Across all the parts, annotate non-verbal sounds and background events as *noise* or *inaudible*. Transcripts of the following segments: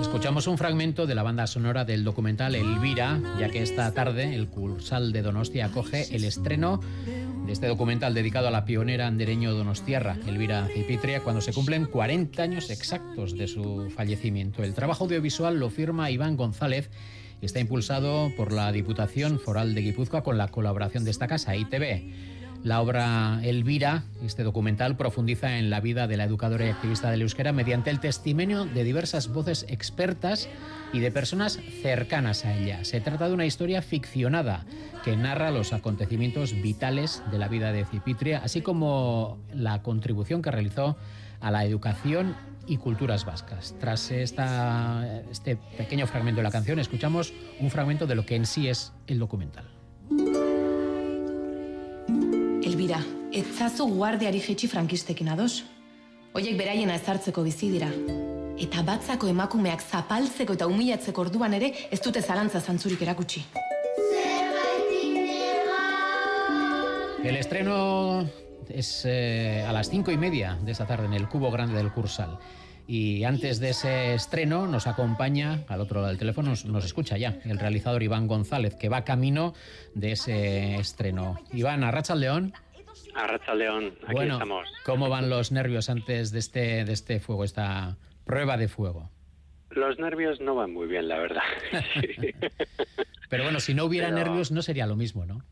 Escuchamos un fragmento de la banda sonora del documental Elvira, ya que esta tarde el Cursal de Donostia acoge el estreno de este documental dedicado a la pionera andereño donostiarra, Elvira Cipitria, cuando se cumplen 40 años exactos de su fallecimiento. El trabajo audiovisual lo firma Iván González y está impulsado por la Diputación Foral de Guipúzcoa con la colaboración de esta casa, ITV. La obra Elvira, este documental, profundiza en la vida de la educadora y activista del euskera mediante el testimonio de diversas voces expertas y de personas cercanas a ella. Se trata de una historia ficcionada que narra los acontecimientos vitales de la vida de Cipitria, así como la contribución que realizó a la educación y culturas vascas. Tras este pequeño fragmento de la canción, escuchamos un fragmento de lo que en sí es el documental. Etzazu guardiari jetxi frankistekin ados. Oiek beraiena ezartzeko bizi dira. Eta batzako emakumeak zapaltzeko eta humilatzeko orduan ere ez dute zalantza zantzurik erakutsi. El estreno es eh, a las cinco y media de esta tarde en el Cubo Grande del Cursal. Y antes de ese estreno nos acompaña, al otro lado del teléfono, nos, nos, escucha ya el realizador Iván González, que va camino de ese estreno. Iván, Arracha León. Arracha León, aquí bueno, estamos. ¿Cómo van los nervios antes de este, de este fuego, esta prueba de fuego? Los nervios no van muy bien, la verdad. *laughs* Pero bueno, si no hubiera Pero... nervios no sería lo mismo, ¿no?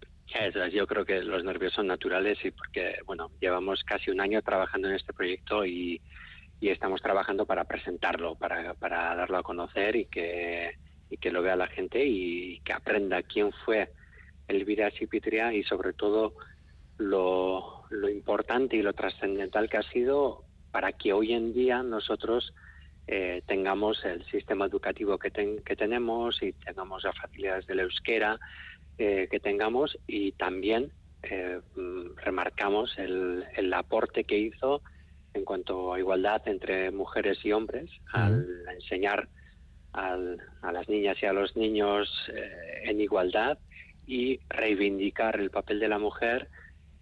Yo creo que los nervios son naturales y porque, bueno, llevamos casi un año trabajando en este proyecto y, y estamos trabajando para presentarlo, para, para darlo a conocer y que, y que lo vea la gente y que aprenda quién fue Elvira Sipitria y sobre todo lo, lo importante y lo trascendental que ha sido para que hoy en día nosotros eh, tengamos el sistema educativo que, ten, que tenemos y tengamos las facilidades del euskera eh, que tengamos y también eh, remarcamos el, el aporte que hizo en cuanto a igualdad entre mujeres y hombres, al enseñar al, a las niñas y a los niños en igualdad y reivindicar el papel de la mujer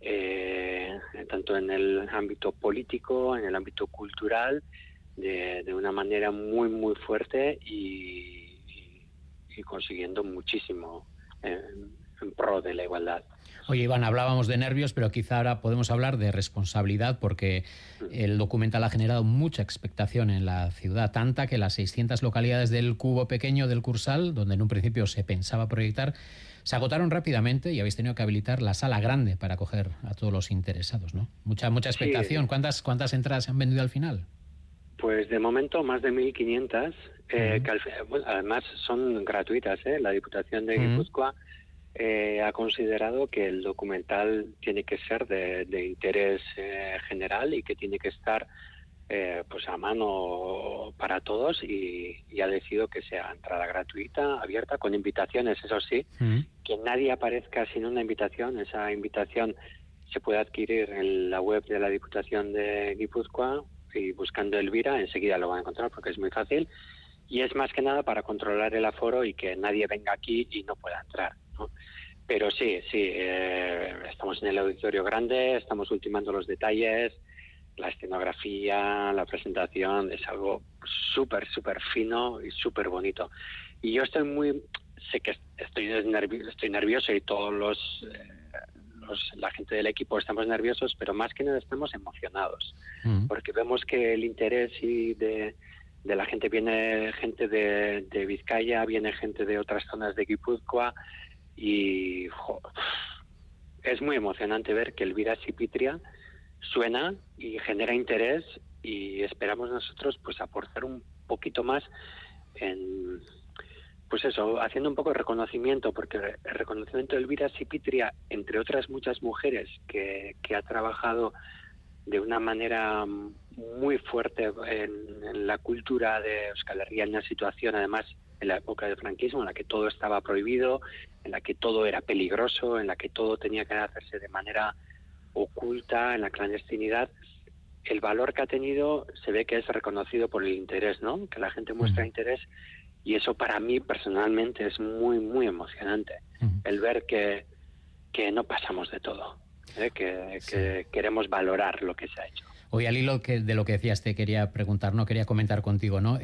eh, tanto en el ámbito político, en el ámbito cultural, de, una manera muy, muy fuerte y, consiguiendo muchísimo en, en pro de la igualdad. Oye, Iván, hablábamos de nervios, pero quizá ahora podemos hablar de responsabilidad porque el documental ha generado mucha expectación en la ciudad, tanta que las 600 localidades del cubo pequeño del Cursal, donde en un principio se pensaba proyectar, se agotaron rápidamente y habéis tenido que habilitar la sala grande para acoger a todos los interesados, ¿no? Mucha mucha expectación. Sí. ¿Cuántas cuántas entradas se han vendido al final? Pues de momento más de 1.500, eh, uh -huh. que al, bueno, además son gratuitas. ¿eh? La Diputación de Guipúzcoa uh -huh eh, ha considerado que el documental tiene que ser de, de interés eh, general y que tiene que estar eh, pues a mano para todos y, y, ha decidido que sea entrada gratuita, abierta, con invitaciones, eso sí, mm. que nadie aparezca sin una invitación. Esa invitación se puede adquirir en la web de la Diputación de Guipúzcoa y buscando Elvira enseguida lo van a encontrar porque es muy fácil y es más que nada para controlar el aforo y que nadie venga aquí y no pueda entrar. Pero sí, sí, eh, estamos en el auditorio grande, estamos ultimando los detalles, la escenografía, la presentación, es algo súper, súper fino y súper bonito. Y yo estoy muy, sé que estoy, nervioso, estoy nervioso y todos los, eh, los, la gente del equipo estamos nerviosos, pero más que nada estamos emocionados, mm. porque vemos que el interés y de, de la gente viene gente de, de Vizcaya, viene gente de otras zonas de Guipúzcoa, y es muy emocionante ver que Elvira Sipitria suena y genera interés y esperamos nosotros pues aportar un poquito más en pues eso, haciendo un poco de reconocimiento, porque el reconocimiento de Elvira Sipitria, entre otras muchas mujeres que, que ha trabajado de una manera muy fuerte en, en la cultura de Euskal Herria, en una situación además en la época del franquismo, en la que todo estaba prohibido, en la que todo era peligroso, en la que todo tenía que hacerse de manera oculta, en la clandestinidad, el valor que ha tenido se ve que es reconocido por el interés, ¿no? Que la gente muestra uh -huh. interés y eso para mí personalmente es muy, muy emocionante, uh -huh. el ver que, que no pasamos de todo. que, queremos valorar lo que se ha hecho. Hoy al hilo de lo que decías te quería preguntar, no quería comentar contigo, ¿no?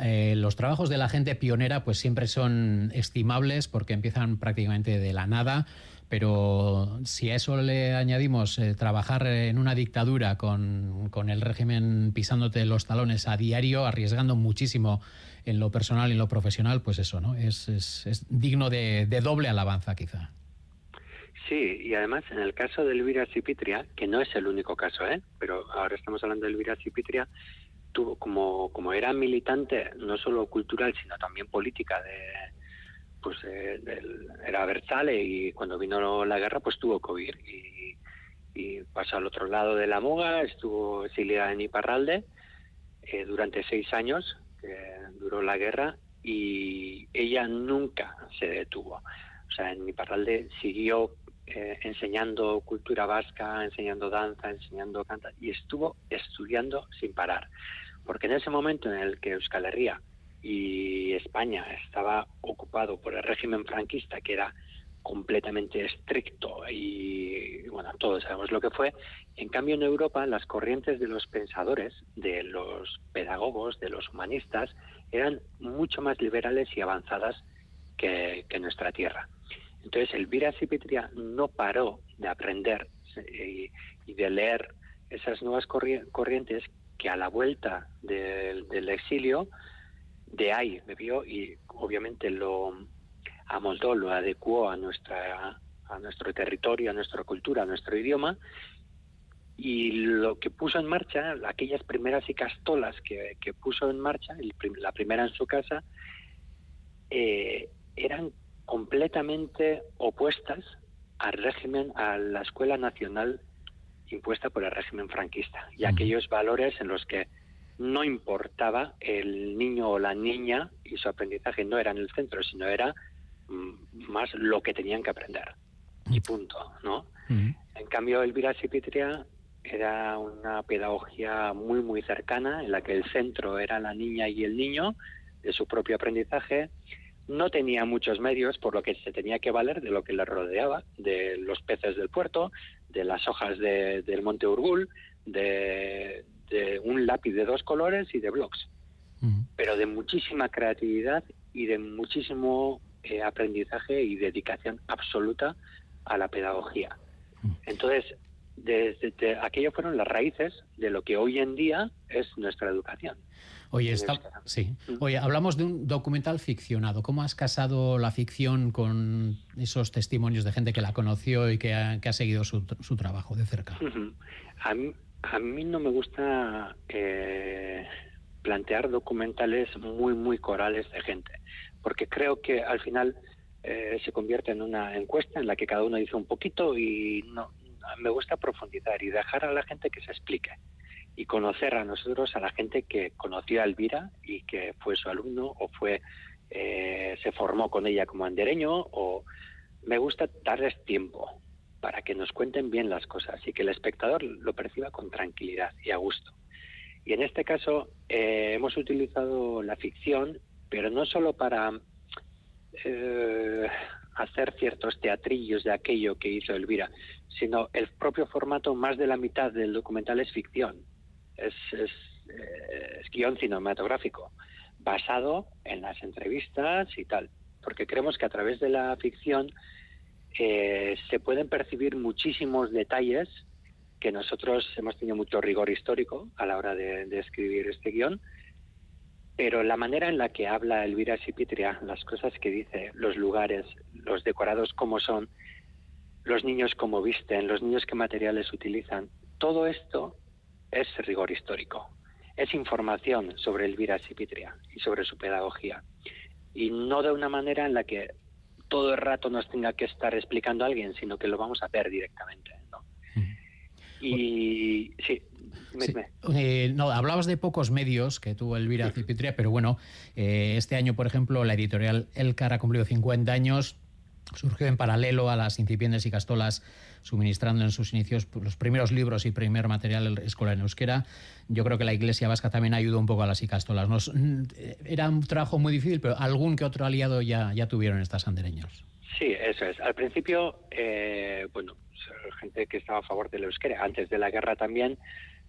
Los trabajos de la gente pionera pues siempre son estimables porque empiezan prácticamente de la nada pero si a eso le añadimos eh, trabajar en una dictadura con, el régimen pisándote los talones a diario, arriesgando muchísimo en lo personal y en lo profesional, pues eso, ¿no? Es, digno de, doble alabanza, quizá. Sí, y además en el caso de Elvira Cipitria, que no es el único caso, ¿eh? pero ahora estamos hablando de Elvira Cipitria, como, como era militante no solo cultural, sino también política de, pues eh, era Berzale y cuando vino la guerra pues tuvo huir y, y pasó al otro lado de la Muga, estuvo exiliada en Iparralde eh, durante seis años, que duró la guerra, y ella nunca se detuvo. O sea, en Iparralde siguió eh, enseñando cultura vasca, enseñando danza, enseñando canta, y estuvo estudiando sin parar. Porque en ese momento en el que Euskal Herria y España estaba ocupado por el régimen franquista, que era completamente estricto y bueno, todos sabemos lo que fue. En cambio, en Europa, las corrientes de los pensadores, de los pedagogos, de los humanistas, eran mucho más liberales y avanzadas que, nuestra tierra. Entonces, Elvira Cipitria no paró de aprender y, de leer esas nuevas corrientes que a la vuelta del exilio de ahí bebió y obviamente lo amoldó, lo adecuó a nuestra a nuestro territorio, a nuestra cultura, a nuestro idioma y lo que puso en marcha, aquellas primeras icastolas que, que puso en marcha, la primera en su casa, eh, eran completamente opuestas al régimen, a la escuela nacional impuesta por el régimen franquista y aquellos valores en los que no importaba el niño o la niña y su aprendizaje no era en el centro, sino era mm, más lo que tenían que aprender. Y punto, ¿no? En cambio, Elvira Sipitria era una pedagogía muy, muy cercana, en la que el centro era la niña y el niño de su propio aprendizaje. No tenía muchos medios, por lo que se tenía que valer de lo que le rodeaba, de los peces del puerto, de las hojas del monte Urgul, de, de un lápiz de dos colores y de blogs, pero de muchísima creatividad y de muchísimo eh, aprendizaje y dedicación absoluta a la pedagogía. Entonces, desde, aquello fueron las raíces de lo que hoy en día es nuestra educación. Oye, está, sí. Oye, hablamos de un documental ficcionado. ¿Cómo has casado la ficción con esos testimonios de gente que la conoció y que ha, que ha seguido su, su, trabajo de cerca? a, mí, a mí no me gusta eh, plantear documentales muy, muy corales de gente, porque creo que al final eh, se convierte en una encuesta en la que cada uno dice un poquito y no, me gusta profundizar y dejar a la gente que se explique y conocer a nosotros, a la gente que conoció a Elvira y que fue su alumno o fue eh, se formó con ella como andereño o me gusta darles tiempo para que nos cuenten bien las cosas y que el espectador lo perciba con tranquilidad y a gusto. Y en este caso eh, hemos utilizado la ficción, pero no solo para eh, hacer ciertos teatrillos de aquello que hizo Elvira, sino el propio formato, más de la mitad del documental es ficción, es, es, eh, es guion cinematográfico, basado en las entrevistas y tal, porque creemos que a través de la ficción eh, se pueden percibir muchísimos detalles que nosotros hemos tenido mucho rigor histórico a la hora de, escribir este guion, pero la manera en la que habla Elvira Sipitria, las cosas que dice, los lugares, los decorados como son, los niños como visten, los niños qué materiales utilizan, todo esto es rigor histórico, es información sobre Elvira Sipitria y sobre su pedagogía, y no de una manera en la que todo el rato nos tenga que estar explicando a alguien, sino que lo vamos a ver directamente. ¿no? Y sí, eh, no, hablabas de pocos medios que tuvo Elvira Cipitria, pero bueno, eh, este año, por ejemplo, la editorial Elcar ha cumplido 50 años surgió en paralelo a las incipientes y castolas, suministrando en sus inicios pues, los primeros libros y primer material escolar en euskera. Yo creo que la Iglesia Vasca también ayudó un poco a las icastolas. Nos, era un trabajo muy difícil, pero algún que otro aliado ya, ya tuvieron estas andereños. Sí, eso es. Al principio, eh, bueno, gente que estaba a favor del euskera. Antes de la guerra también,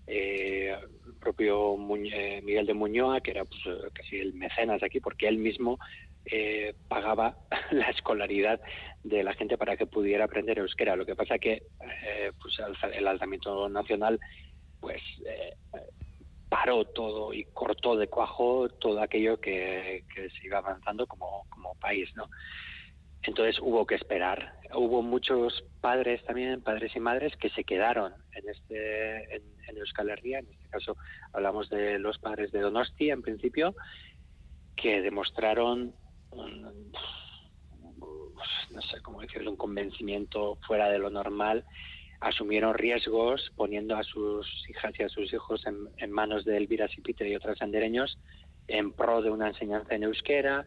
eh, el propio eh, Miguel de Muñoa, que era pues, casi el mecenas aquí, porque él mismo pagaba *laughs* la escolaridad de la gente para que pudiera aprender euskera. Lo que pasa que pues el alzamiento nacional pues paró todo y cortó de cuajo todo aquello que, que se iba avanzando como, como país, ¿no? Entonces hubo que esperar. Hubo muchos padres también, padres y madres, que se quedaron este en, Euskal Herria. En este caso hablamos de los padres de Donosti, en principio, que demostraron un, no sé cómo decirlo, un convencimiento fuera de lo normal. Asumieron riesgos poniendo a sus hijas y a sus hijos en, manos de Elvira Sipite y otros andereños en pro de una enseñanza en euskera.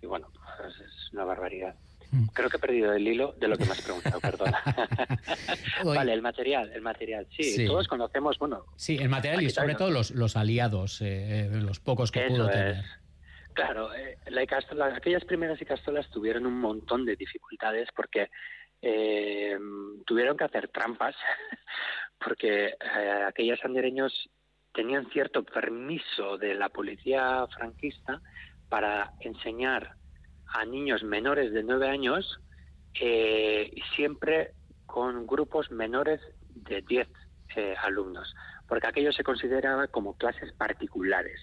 Y bueno, pues es una barbaridad. Mm. Creo que he perdido el hilo de lo que me has preguntado, perdona. *laughs* vale, el material, el material, sí, todos conocemos, bueno... Sí, el material y sobre todo los, los aliados, eh, eh, los pocos que pudo tener. Claro, eh, la aquellas primeras icastolas tuvieron un montón de dificultades porque tuvieron que hacer trampas, *laughs* porque aquellos andereños tenían cierto permiso de la policía franquista para enseñar a niños menores de nueve años, eh, siempre con grupos menores de 10 eh, alumnos, porque aquello se consideraba como clases particulares.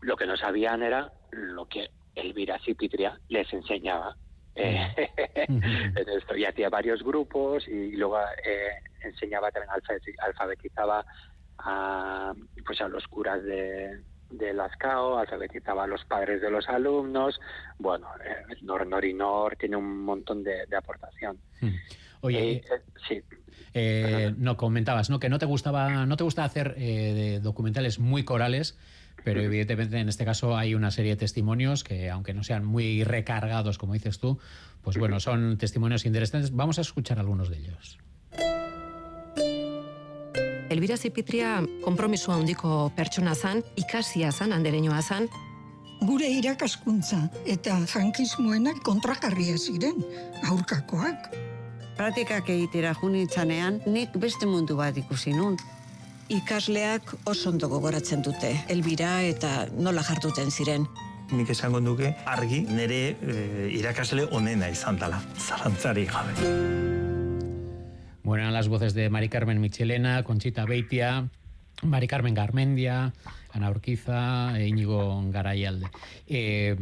Lo que no sabían era lo que Elvira Cipitria les enseñaba. Eh, *laughs* en esto. Y hacía varios grupos y luego enseñaba también, alfabetizaba a, pues a los curas de, de Lascao, alfabetizaba a los padres de los alumnos. Bueno, eh, Nor Norinor tiene un montón de, aportación. Hmm. Oye, eh, sí. Eh, no comentabas, ¿no? Que no te gustaba, no te gusta hacer documentales muy corales, pero evidentemente en este caso hay una serie de testimonios que, aunque no sean muy recargados, como dices tú, pues bueno, son testimonios interesantes. Vamos a escuchar algunos de ellos. Elbira Zipitria kompromiso handiko pertsona zan, ikasia zan, andereñoa zan. Gure irakaskuntza eta frankismoenak kontrakarria ziren, aurkakoak. Praktikak egitera junitzanean, nik beste mundu bat ikusi nun. Ikasleak oso ondo gogoratzen dute, Elbira eta nola jartuten ziren. Nik esango duke argi nire e, irakasle onena izan dela, zalantzari gabe. Bueno, las voces de Mari Carmen Michelena, Conchita Beitia, Mari Carmen Garmendia, Ana Urquiza e Íñigo Garayalde. Eh,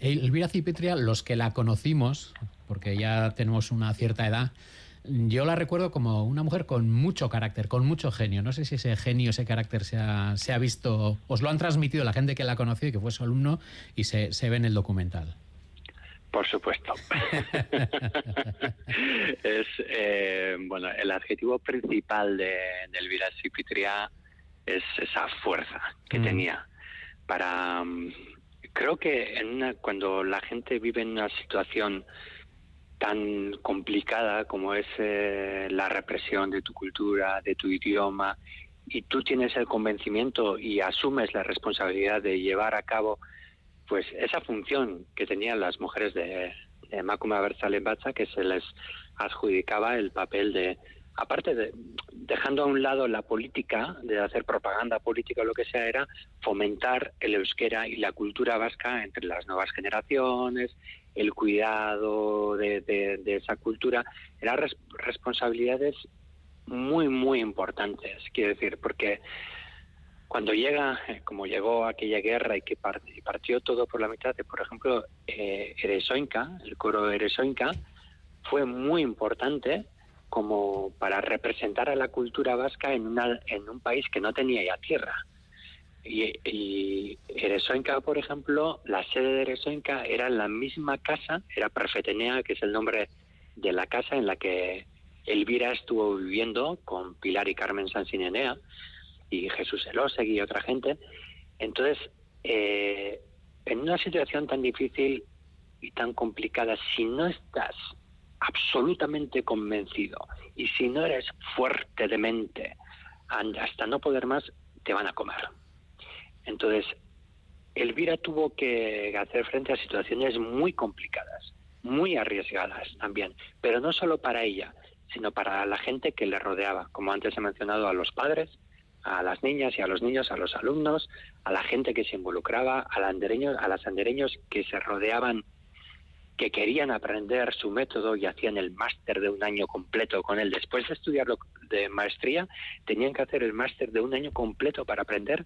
Elvira Cipetria, los que la conocimos, porque ya tenemos una cierta edad, yo la recuerdo como una mujer con mucho carácter, con mucho genio. No sé si ese genio, ese carácter se ha, se ha visto, os lo han transmitido la gente que la conoció y que fue su alumno y se ve en el documental. Por supuesto. *laughs* es eh, bueno el adjetivo principal de, de Elvira Cipitria es esa fuerza que mm. tenía para mm, creo que en cuando la gente vive en una situación tan complicada como es eh, la represión de tu cultura, de tu idioma, y tú tienes el convencimiento y asumes la responsabilidad de llevar a cabo pues esa función que tenían las mujeres de, de Macuma Bacha, que se les adjudicaba el papel de, aparte de dejando a un lado la política, de hacer propaganda política o lo que sea, era fomentar el euskera y la cultura vasca entre las nuevas generaciones, el cuidado de, esa cultura, eran responsabilidades muy, muy importantes, quiero decir, porque cuando llega, eh, como llegó aquella guerra y que partió todo por la mitad, de, por ejemplo, eh, Eresoinca, el coro Eresoinca, fue muy importante como para representar a la cultura vasca en, una, en un país que no tenía ya tierra. Y, y por ejemplo, la sede de Eresoinca era la misma casa, era Perfetenea, que es el nombre de la casa en la que Elvira estuvo viviendo con Pilar y Carmen Sansinenea y Jesús Elosegui y otra gente. Entonces, eh, en una situación tan difícil y tan complicada, si no estás absolutamente convencido y si no eres fuerte de mente hasta no poder más, te van a comer. Entonces, Elvira tuvo que hacer frente a situaciones muy complicadas muy arriesgadas también, pero no solo para ella, sino para la gente que le rodeaba, como antes he mencionado, a los padres, a las niñas y a los niños, a los alumnos, a la gente que se involucraba, a, los andereños, a las andereños que se rodeaban, que querían aprender su método y hacían el máster de un año completo con él. Después de estudiarlo de maestría, tenían que hacer el máster de un año completo para aprender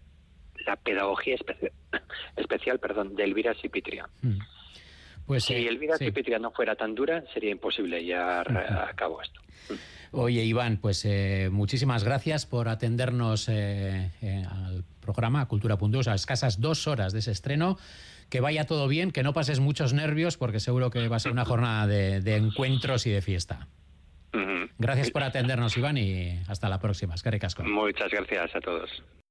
la pedagogía especial, *laughs* especial perdón, de Elvira Sipitria. Mm. Pues, si eh, Elvira Sipitria no fuera tan dura, sería imposible llevar a cabo esto. Oye, Iván, pues eh, muchísimas gracias por atendernos eh, al programa Cultura Puntos a escasas dos horas de ese estreno. Que vaya todo bien, que no pases muchos nervios, porque seguro que va a ser una jornada de, encuentros y de fiesta. Gracias por atendernos, Iván, y hasta la próxima. Muchas gracias a todos.